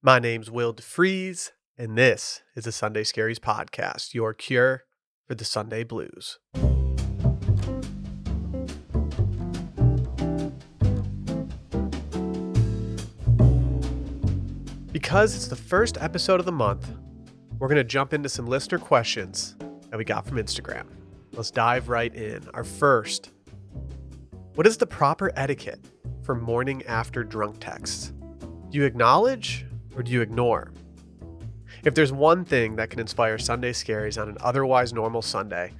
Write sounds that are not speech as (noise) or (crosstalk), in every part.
My name's Will DeFries, and this is the Sunday Scaries Podcast, your cure for the Sunday blues. Because it's the first episode of the month, we're going to jump into some listener questions that we got from Instagram. Let's dive right in. Our first What is the proper etiquette for morning after drunk texts? Do you acknowledge or do you ignore? If there's one thing that can inspire Sunday scaries on an otherwise normal Sunday,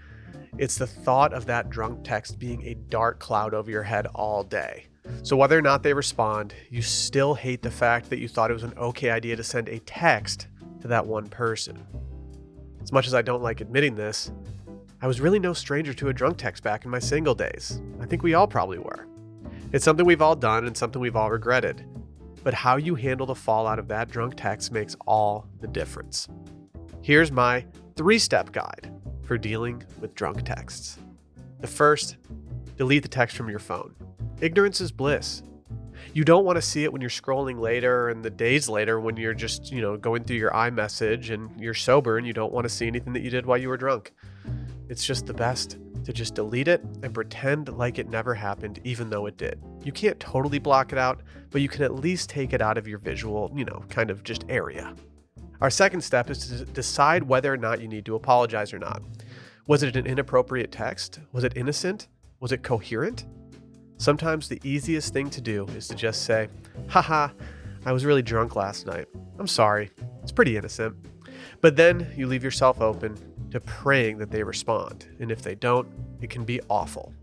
it's the thought of that drunk text being a dark cloud over your head all day. So, whether or not they respond, you still hate the fact that you thought it was an okay idea to send a text to that one person. As much as I don't like admitting this, I was really no stranger to a drunk text back in my single days. I think we all probably were. It's something we've all done and something we've all regretted. But how you handle the fallout of that drunk text makes all the difference. Here's my three step guide for dealing with drunk texts. The first, delete the text from your phone. Ignorance is bliss. You don't want to see it when you're scrolling later and the days later when you're just, you know, going through your iMessage and you're sober and you don't want to see anything that you did while you were drunk. It's just the best to just delete it and pretend like it never happened, even though it did. You can't totally block it out, but you can at least take it out of your visual, you know, kind of just area. Our second step is to decide whether or not you need to apologize or not. Was it an inappropriate text? Was it innocent? Was it coherent? Sometimes the easiest thing to do is to just say, haha, I was really drunk last night. I'm sorry. It's pretty innocent. But then you leave yourself open to praying that they respond. And if they don't, it can be awful.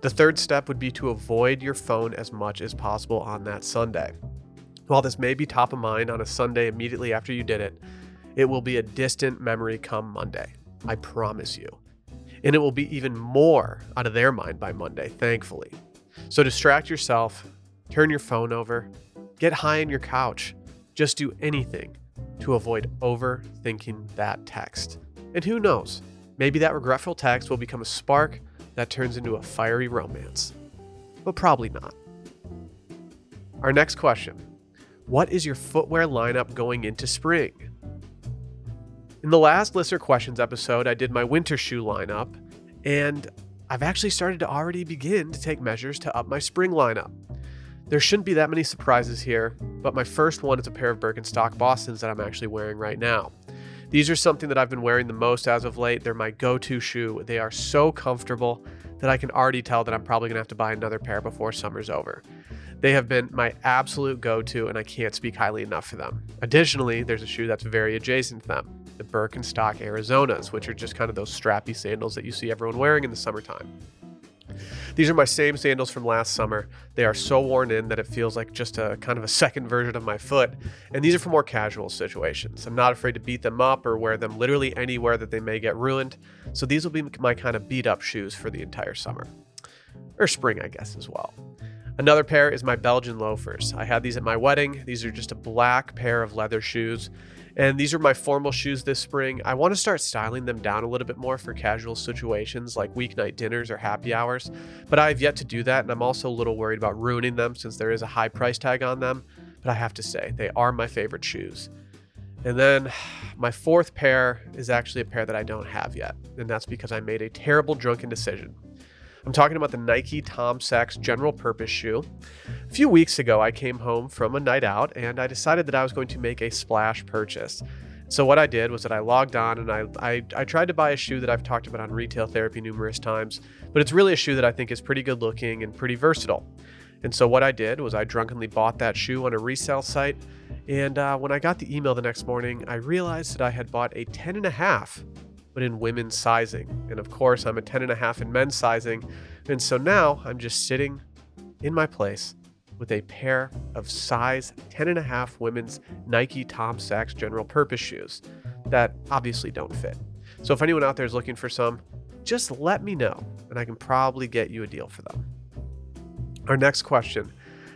The third step would be to avoid your phone as much as possible on that Sunday. While this may be top of mind on a Sunday immediately after you did it, it will be a distant memory come Monday. I promise you. And it will be even more out of their mind by Monday, thankfully. So distract yourself, turn your phone over, get high on your couch, just do anything to avoid overthinking that text. And who knows, maybe that regretful text will become a spark that turns into a fiery romance. But probably not. Our next question What is your footwear lineup going into spring? In the last Listener Questions episode, I did my winter shoe lineup, and I've actually started to already begin to take measures to up my spring lineup. There shouldn't be that many surprises here, but my first one is a pair of Birkenstock Bostons that I'm actually wearing right now. These are something that I've been wearing the most as of late. They're my go to shoe. They are so comfortable that I can already tell that I'm probably to have to buy another pair before summer's over. They have been my absolute go to, and I can't speak highly enough for them. Additionally, there's a shoe that's very adjacent to them the Birkenstock Arizonas, which are just kind of those strappy sandals that you see everyone wearing in the summertime. These are my same sandals from last summer. They are so worn in that it feels like just a kind of a second version of my foot. And these are for more casual situations. I'm not afraid to beat them up or wear them literally anywhere that they may get ruined. So these will be my kind of beat up shoes for the entire summer. Or spring, I guess, as well. Another pair is my Belgian loafers. I had these at my wedding. These are just a black pair of leather shoes. And these are my formal shoes this spring. I want to start styling them down a little bit more for casual situations like weeknight dinners or happy hours, but I have yet to do that. And I'm also a little worried about ruining them since there is a high price tag on them. But I have to say, they are my favorite shoes. And then (sighs) my fourth pair is actually a pair that I don't have yet. And that's because I made a terrible drunken decision. I'm talking about the Nike Tom Sachs general purpose shoe. A few weeks ago, I came home from a night out and I decided that I was going to make a splash purchase. So what I did was that I logged on and I, I, I, tried to buy a shoe that I've talked about on retail therapy numerous times, but it's really a shoe that I think is pretty good looking and pretty versatile. And so what I did was I drunkenly bought that shoe on a resale site. And uh, when I got the email the next morning, I realized that I had bought a 10 and a half but in women's sizing. And of course, I'm a 10 and a half in men's sizing. And so now I'm just sitting in my place with a pair of size 10 and a half women's Nike Tom Sachs general purpose shoes that obviously don't fit. So if anyone out there is looking for some, just let me know and I can probably get you a deal for them. Our next question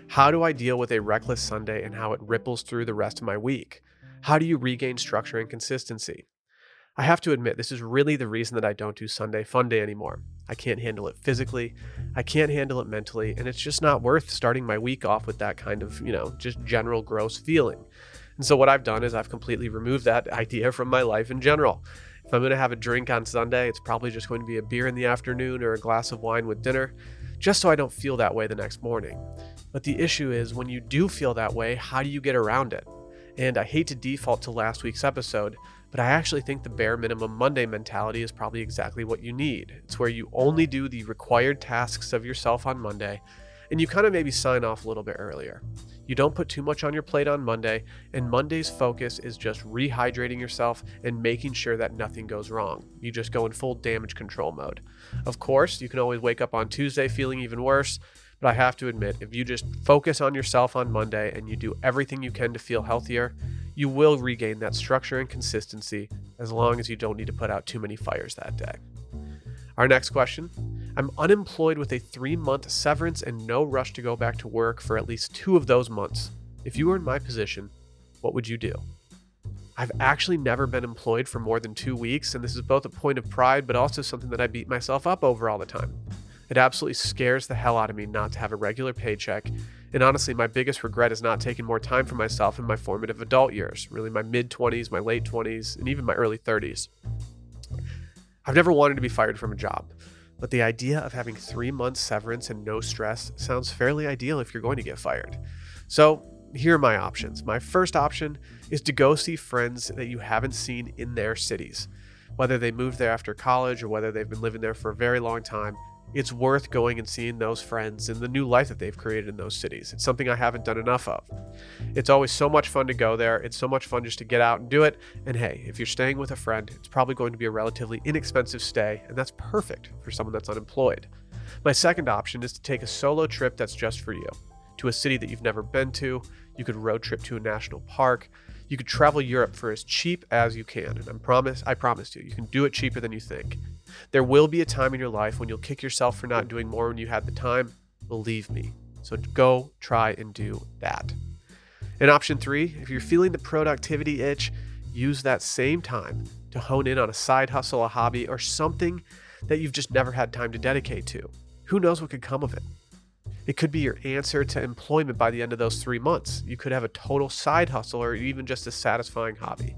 How do I deal with a reckless Sunday and how it ripples through the rest of my week? How do you regain structure and consistency? I have to admit, this is really the reason that I don't do Sunday Fun Day anymore. I can't handle it physically, I can't handle it mentally, and it's just not worth starting my week off with that kind of, you know, just general gross feeling. And so what I've done is I've completely removed that idea from my life in general. If I'm going to have a drink on Sunday, it's probably just going to be a beer in the afternoon or a glass of wine with dinner, just so I don't feel that way the next morning. But the issue is when you do feel that way, how do you get around it? And I hate to default to last week's episode, but I actually think the bare minimum Monday mentality is probably exactly what you need. It's where you only do the required tasks of yourself on Monday, and you kind of maybe sign off a little bit earlier. You don't put too much on your plate on Monday, and Monday's focus is just rehydrating yourself and making sure that nothing goes wrong. You just go in full damage control mode. Of course, you can always wake up on Tuesday feeling even worse, but I have to admit, if you just focus on yourself on Monday and you do everything you can to feel healthier, you will regain that structure and consistency as long as you don't need to put out too many fires that day. Our next question I'm unemployed with a three month severance and no rush to go back to work for at least two of those months. If you were in my position, what would you do? I've actually never been employed for more than two weeks, and this is both a point of pride, but also something that I beat myself up over all the time. It absolutely scares the hell out of me not to have a regular paycheck, and honestly, my biggest regret is not taking more time for myself in my formative adult years, really my mid 20s, my late 20s, and even my early 30s. I've never wanted to be fired from a job. But the idea of having three months severance and no stress sounds fairly ideal if you're going to get fired. So, here are my options. My first option is to go see friends that you haven't seen in their cities. Whether they moved there after college or whether they've been living there for a very long time, it's worth going and seeing those friends and the new life that they've created in those cities. It's something I haven't done enough of. It's always so much fun to go there. It's so much fun just to get out and do it. And hey, if you're staying with a friend, it's probably going to be a relatively inexpensive stay, and that's perfect for someone that's unemployed. My second option is to take a solo trip that's just for you to a city that you've never been to. You could road trip to a national park. You could travel Europe for as cheap as you can, and I promise, I promise you, you can do it cheaper than you think. There will be a time in your life when you'll kick yourself for not doing more when you had the time. Believe me. So go try and do that. And option three, if you're feeling the productivity itch, use that same time to hone in on a side hustle, a hobby, or something that you've just never had time to dedicate to. Who knows what could come of it? It could be your answer to employment by the end of those three months. You could have a total side hustle or even just a satisfying hobby.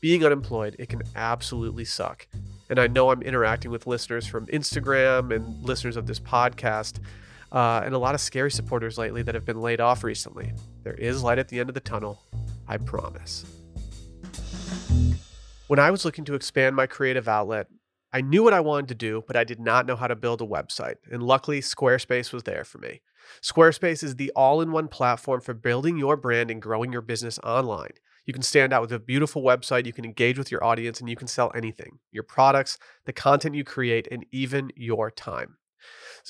Being unemployed, it can absolutely suck. And I know I'm interacting with listeners from Instagram and listeners of this podcast, uh, and a lot of scary supporters lately that have been laid off recently. There is light at the end of the tunnel, I promise. When I was looking to expand my creative outlet, I knew what I wanted to do, but I did not know how to build a website. And luckily, Squarespace was there for me. Squarespace is the all in one platform for building your brand and growing your business online. You can stand out with a beautiful website, you can engage with your audience, and you can sell anything your products, the content you create, and even your time.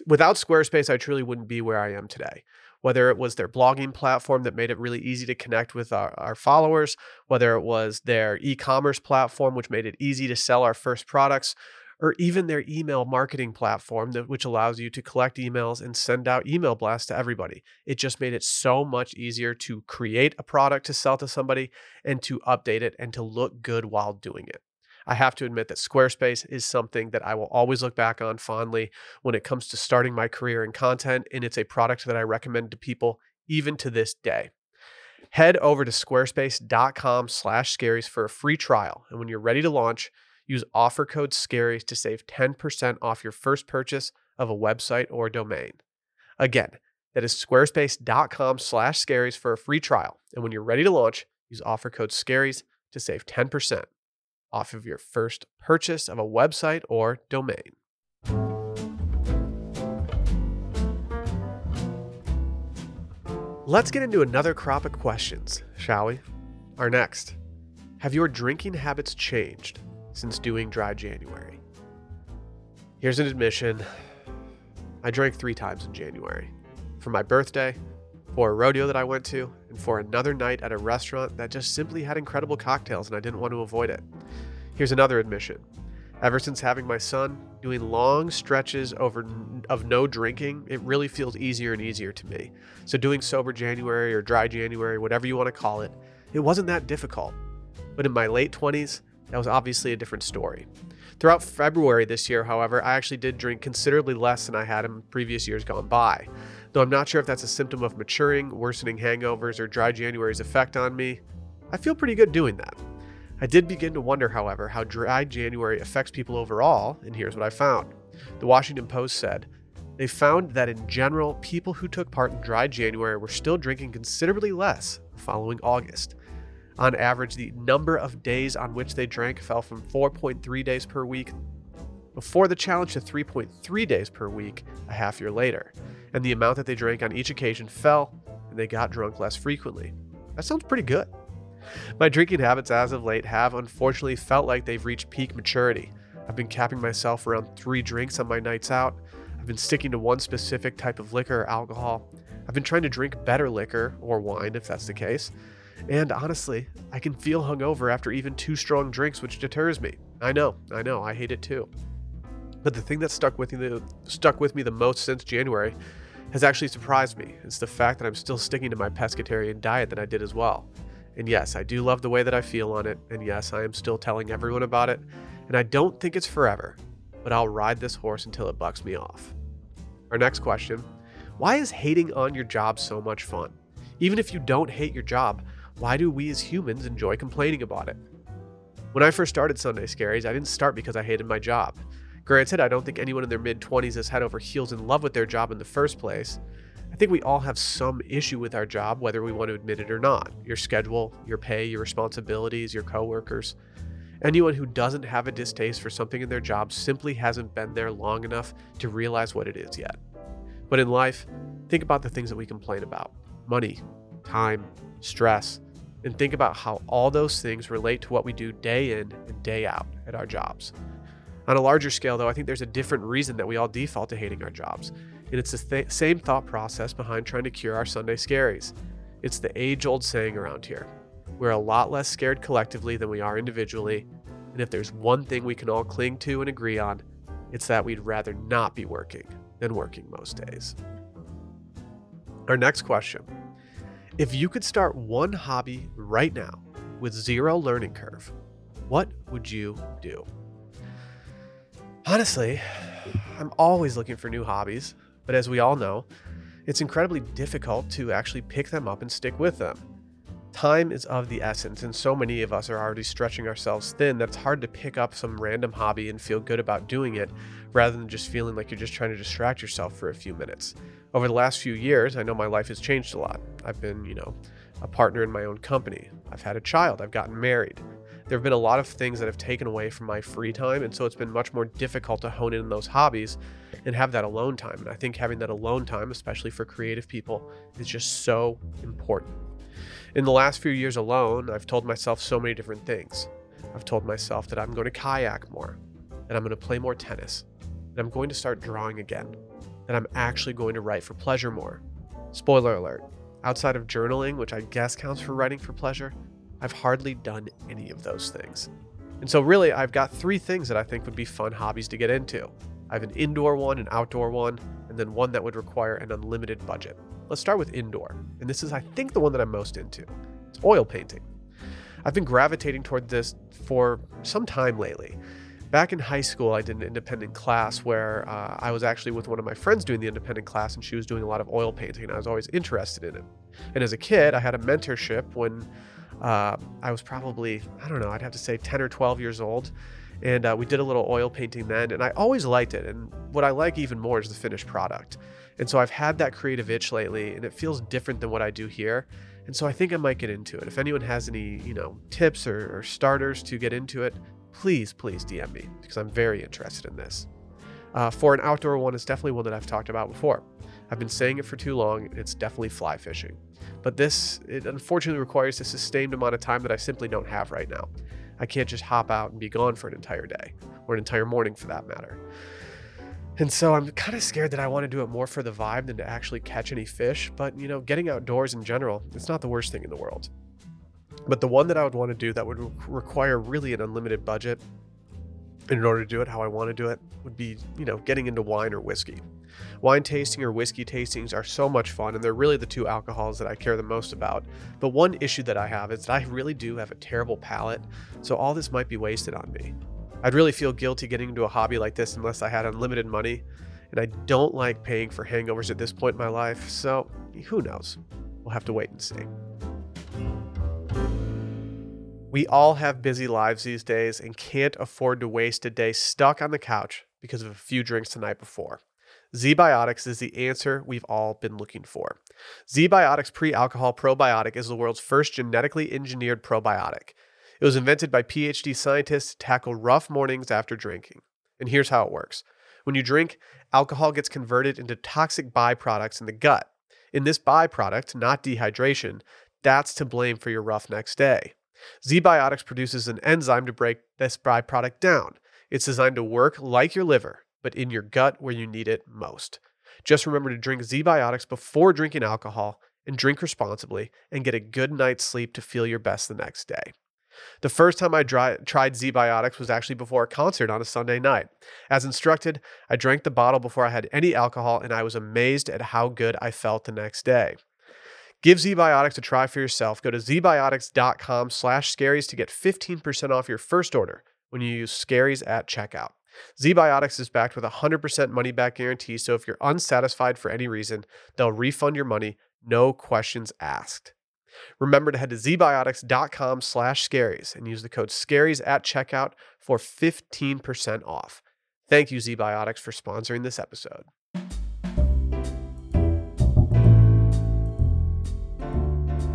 Without Squarespace, I truly wouldn't be where I am today. Whether it was their blogging platform that made it really easy to connect with our, our followers, whether it was their e commerce platform, which made it easy to sell our first products, or even their email marketing platform, that, which allows you to collect emails and send out email blasts to everybody. It just made it so much easier to create a product to sell to somebody and to update it and to look good while doing it. I have to admit that Squarespace is something that I will always look back on fondly when it comes to starting my career in content, and it's a product that I recommend to people even to this day. Head over to squarespace.com slash scaries for a free trial. And when you're ready to launch, Use offer code SCARY to save 10% off your first purchase of a website or domain. Again, that is squarespace.com slash scaries for a free trial. And when you're ready to launch, use offer code SCARIES to save 10% off of your first purchase of a website or domain. Let's get into another crop of questions, shall we? Our next Have your drinking habits changed? Since doing dry January. Here's an admission I drank three times in January for my birthday, for a rodeo that I went to, and for another night at a restaurant that just simply had incredible cocktails and I didn't want to avoid it. Here's another admission. Ever since having my son, doing long stretches over of no drinking, it really feels easier and easier to me. So doing sober January or dry January, whatever you want to call it, it wasn't that difficult. But in my late 20s, that was obviously a different story. Throughout February this year, however, I actually did drink considerably less than I had in previous years gone by. Though I'm not sure if that's a symptom of maturing, worsening hangovers, or dry January's effect on me, I feel pretty good doing that. I did begin to wonder, however, how dry January affects people overall, and here's what I found. The Washington Post said, they found that in general, people who took part in dry January were still drinking considerably less following August. On average, the number of days on which they drank fell from 4.3 days per week before the challenge to 3.3 days per week a half year later, and the amount that they drank on each occasion fell, and they got drunk less frequently. That sounds pretty good. My drinking habits as of late have unfortunately felt like they've reached peak maturity. I've been capping myself around three drinks on my nights out, I've been sticking to one specific type of liquor or alcohol. I've been trying to drink better liquor or wine if that's the case. And honestly, I can feel hungover after even two strong drinks, which deters me. I know, I know, I hate it too. But the thing that stuck with me the, stuck with me the most since January has actually surprised me. It's the fact that I'm still sticking to my pescatarian diet that I did as well. And yes, I do love the way that I feel on it. And yes, I am still telling everyone about it. And I don't think it's forever, but I'll ride this horse until it bucks me off. Our next question Why is hating on your job so much fun? Even if you don't hate your job, why do we as humans enjoy complaining about it? When I first started Sunday Scaries, I didn't start because I hated my job. Granted, I don't think anyone in their mid 20s is head over heels in love with their job in the first place. I think we all have some issue with our job, whether we want to admit it or not. Your schedule, your pay, your responsibilities, your coworkers. Anyone who doesn't have a distaste for something in their job simply hasn't been there long enough to realize what it is yet. But in life, think about the things that we complain about money, time, stress, and think about how all those things relate to what we do day in and day out at our jobs. On a larger scale, though, I think there's a different reason that we all default to hating our jobs. And it's the th- same thought process behind trying to cure our Sunday scaries. It's the age old saying around here we're a lot less scared collectively than we are individually. And if there's one thing we can all cling to and agree on, it's that we'd rather not be working than working most days. Our next question If you could start one hobby right now with zero learning curve, what would you do? Honestly, I'm always looking for new hobbies, but as we all know, it's incredibly difficult to actually pick them up and stick with them. Time is of the essence, and so many of us are already stretching ourselves thin that it's hard to pick up some random hobby and feel good about doing it rather than just feeling like you're just trying to distract yourself for a few minutes. Over the last few years, I know my life has changed a lot. I've been, you know, a partner in my own company, I've had a child, I've gotten married. There have been a lot of things that have taken away from my free time, and so it's been much more difficult to hone in on those hobbies and have that alone time. And I think having that alone time, especially for creative people, is just so important. In the last few years alone, I've told myself so many different things. I've told myself that I'm going to kayak more, and I'm going to play more tennis, and I'm going to start drawing again, that I'm actually going to write for pleasure more. Spoiler alert outside of journaling, which I guess counts for writing for pleasure, I've hardly done any of those things. And so, really, I've got three things that I think would be fun hobbies to get into. I have an indoor one, an outdoor one, and then one that would require an unlimited budget. Let's start with indoor, and this is, I think, the one that I'm most into. It's oil painting. I've been gravitating toward this for some time lately. Back in high school, I did an independent class where uh, I was actually with one of my friends doing the independent class, and she was doing a lot of oil painting, and I was always interested in it. And as a kid, I had a mentorship when uh, I was probably, I don't know, I'd have to say 10 or 12 years old. And uh, we did a little oil painting then, and I always liked it. And what I like even more is the finished product. And so I've had that creative itch lately, and it feels different than what I do here. And so I think I might get into it. If anyone has any, you know, tips or, or starters to get into it, please, please DM me because I'm very interested in this. Uh, for an outdoor one, it's definitely one that I've talked about before. I've been saying it for too long. It's definitely fly fishing. But this, it unfortunately requires a sustained amount of time that I simply don't have right now. I can't just hop out and be gone for an entire day, or an entire morning for that matter. And so I'm kind of scared that I want to do it more for the vibe than to actually catch any fish. But, you know, getting outdoors in general, it's not the worst thing in the world. But the one that I would want to do that would require really an unlimited budget in order to do it how I want to do it would be, you know, getting into wine or whiskey. Wine tasting or whiskey tastings are so much fun, and they're really the two alcohols that I care the most about. But one issue that I have is that I really do have a terrible palate, so all this might be wasted on me. I'd really feel guilty getting into a hobby like this unless I had unlimited money, and I don't like paying for hangovers at this point in my life, so who knows? We'll have to wait and see. We all have busy lives these days and can't afford to waste a day stuck on the couch because of a few drinks the night before. ZBiotics is the answer we've all been looking for. ZBiotics pre alcohol probiotic is the world's first genetically engineered probiotic. It was invented by PhD scientists to tackle rough mornings after drinking. And here's how it works when you drink, alcohol gets converted into toxic byproducts in the gut. In this byproduct, not dehydration, that's to blame for your rough next day. ZBiotics produces an enzyme to break this byproduct down. It's designed to work like your liver, but in your gut where you need it most. Just remember to drink ZBiotics before drinking alcohol and drink responsibly and get a good night's sleep to feel your best the next day. The first time I dry, tried ZBiotics was actually before a concert on a Sunday night. As instructed, I drank the bottle before I had any alcohol and I was amazed at how good I felt the next day. Give ZBiotics a try for yourself. Go to zbiotics.com slash scaries to get 15% off your first order when you use scaries at checkout. ZBiotics is backed with a 100% money back guarantee, so if you're unsatisfied for any reason, they'll refund your money, no questions asked. Remember to head to zbiotics.com slash scaries and use the code scaries at checkout for 15% off. Thank you, ZBiotics, for sponsoring this episode.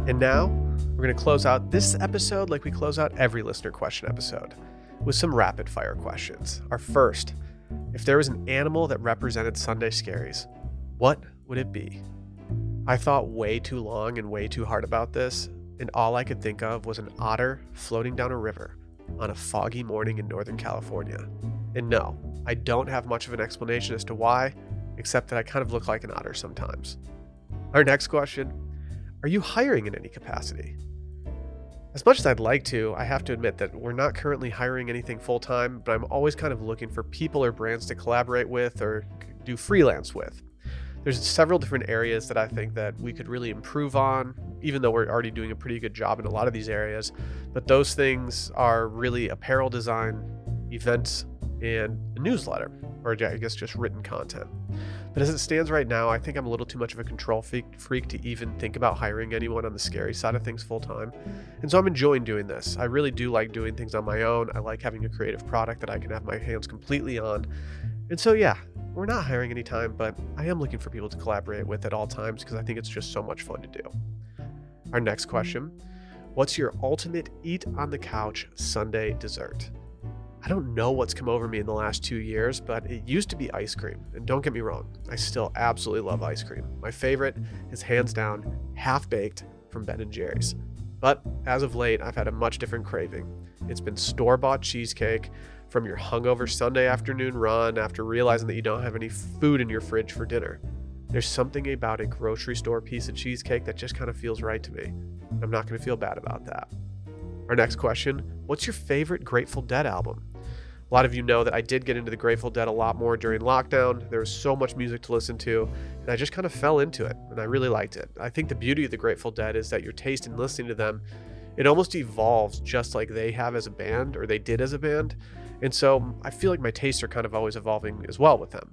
And now we're going to close out this episode like we close out every listener question episode with some rapid fire questions. Our first if there was an animal that represented Sunday Scaries, what would it be? I thought way too long and way too hard about this, and all I could think of was an otter floating down a river on a foggy morning in Northern California. And no, I don't have much of an explanation as to why, except that I kind of look like an otter sometimes. Our next question Are you hiring in any capacity? As much as I'd like to, I have to admit that we're not currently hiring anything full time, but I'm always kind of looking for people or brands to collaborate with or do freelance with. There's several different areas that I think that we could really improve on, even though we're already doing a pretty good job in a lot of these areas. But those things are really apparel design, events, and a newsletter, or I guess just written content. But as it stands right now, I think I'm a little too much of a control freak to even think about hiring anyone on the scary side of things full time. And so I'm enjoying doing this. I really do like doing things on my own. I like having a creative product that I can have my hands completely on. And so, yeah, we're not hiring any time, but I am looking for people to collaborate with at all times because I think it's just so much fun to do. Our next mm-hmm. question What's your ultimate eat on the couch Sunday dessert? I don't know what's come over me in the last two years, but it used to be ice cream. And don't get me wrong, I still absolutely love ice cream. My favorite is hands down half baked from Ben and Jerry's. But as of late, I've had a much different craving. It's been store bought cheesecake from your hungover Sunday afternoon run after realizing that you don't have any food in your fridge for dinner. There's something about a grocery store piece of cheesecake that just kind of feels right to me. I'm not going to feel bad about that. Our next question What's your favorite Grateful Dead album? A lot of you know that I did get into the Grateful Dead a lot more during lockdown. There was so much music to listen to, and I just kind of fell into it, and I really liked it. I think the beauty of the Grateful Dead is that your taste in listening to them, it almost evolves just like they have as a band, or they did as a band. And so I feel like my tastes are kind of always evolving as well with them.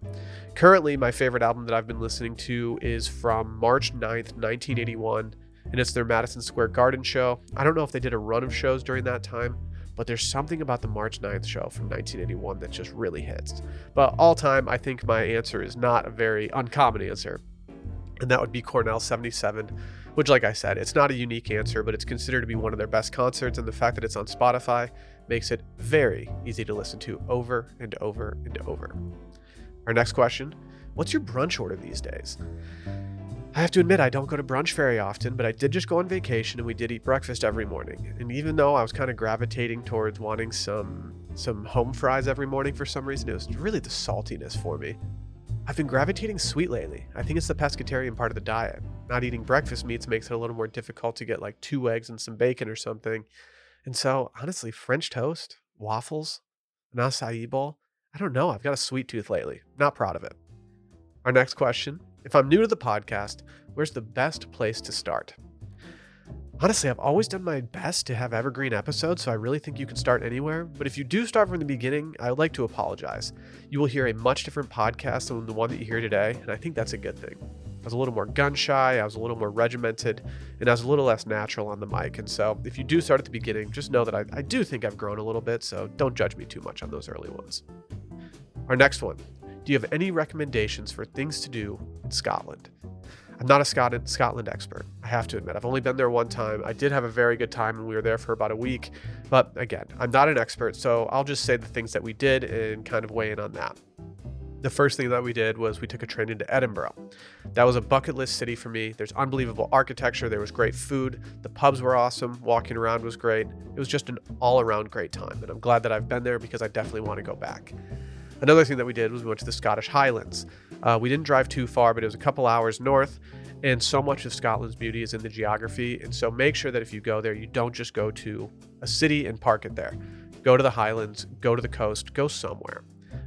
Currently, my favorite album that I've been listening to is from March 9th, 1981, and it's their Madison Square Garden show. I don't know if they did a run of shows during that time, but there's something about the March 9th show from 1981 that just really hits. But all time, I think my answer is not a very uncommon answer, and that would be Cornell 77, which, like I said, it's not a unique answer, but it's considered to be one of their best concerts, and the fact that it's on Spotify makes it very easy to listen to over and over and over. Our next question What's your brunch order these days? I have to admit, I don't go to brunch very often, but I did just go on vacation and we did eat breakfast every morning. And even though I was kind of gravitating towards wanting some some home fries every morning for some reason, it was really the saltiness for me. I've been gravitating sweet lately. I think it's the pescatarian part of the diet. Not eating breakfast meats makes it a little more difficult to get like two eggs and some bacon or something. And so, honestly, French toast, waffles, an acai bowl, I don't know. I've got a sweet tooth lately. Not proud of it. Our next question if I'm new to the podcast, where's the best place to start? Honestly, I've always done my best to have evergreen episodes, so I really think you can start anywhere. But if you do start from the beginning, I would like to apologize. You will hear a much different podcast than the one that you hear today, and I think that's a good thing. I was a little more gun shy, I was a little more regimented, and I was a little less natural on the mic. And so, if you do start at the beginning, just know that I, I do think I've grown a little bit, so don't judge me too much on those early ones. Our next one Do you have any recommendations for things to do in Scotland? I'm not a Scotland, Scotland expert. I have to admit, I've only been there one time. I did have a very good time and we were there for about a week. But again, I'm not an expert, so I'll just say the things that we did and kind of weigh in on that. The first thing that we did was we took a train into Edinburgh. That was a bucket list city for me. There's unbelievable architecture, there was great food, the pubs were awesome, walking around was great. It was just an all around great time. And I'm glad that I've been there because I definitely want to go back. Another thing that we did was we went to the Scottish Highlands. Uh, we didn't drive too far, but it was a couple hours north, and so much of Scotland's beauty is in the geography. And so make sure that if you go there, you don't just go to a city and park it there. Go to the Highlands, go to the coast, go somewhere.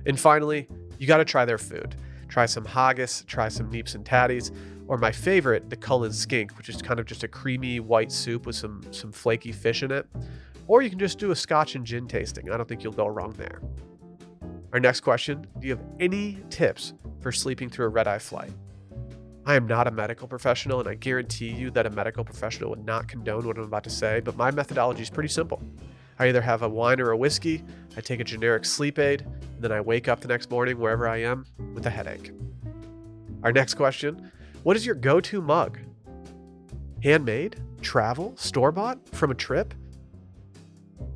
And finally, you got to try their food. Try some haggis, try some neeps and tatties, or my favorite, the Cullen skink, which is kind of just a creamy white soup with some some flaky fish in it. Or you can just do a scotch and gin tasting. I don't think you'll go wrong there. Our next question Do you have any tips for sleeping through a red eye flight? I am not a medical professional, and I guarantee you that a medical professional would not condone what I'm about to say, but my methodology is pretty simple. I either have a wine or a whiskey, I take a generic sleep aid, and then I wake up the next morning wherever I am with a headache. Our next question What is your go to mug? Handmade? Travel? Store bought? From a trip?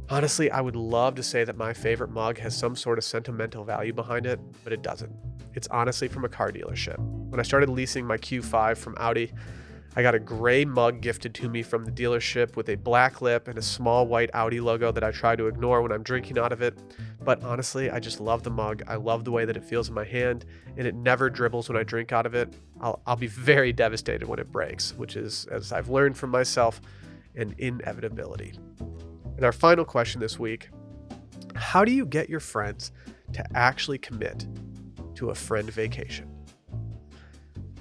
Honestly, I would love to say that my favorite mug has some sort of sentimental value behind it, but it doesn't. It's honestly from a car dealership. When I started leasing my Q5 from Audi, I got a gray mug gifted to me from the dealership with a black lip and a small white Audi logo that I try to ignore when I'm drinking out of it. But honestly, I just love the mug. I love the way that it feels in my hand, and it never dribbles when I drink out of it. I'll, I'll be very devastated when it breaks, which is, as I've learned from myself, an inevitability. And our final question this week How do you get your friends to actually commit to a friend vacation?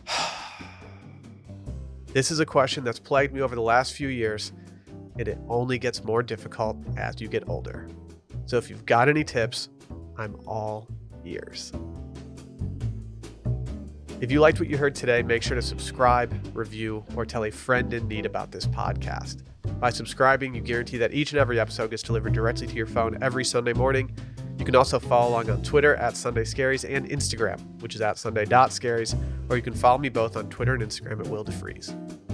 (sighs) this is a question that's plagued me over the last few years, and it only gets more difficult as you get older. So if you've got any tips, I'm all ears. If you liked what you heard today, make sure to subscribe, review, or tell a friend in need about this podcast. By subscribing, you guarantee that each and every episode gets delivered directly to your phone every Sunday morning. You can also follow along on Twitter at Sunday Scaries and Instagram, which is at Sunday.scaries, or you can follow me both on Twitter and Instagram at Will DeFries.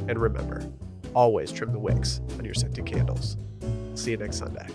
And remember, always trim the wicks on your scented candles. See you next Sunday.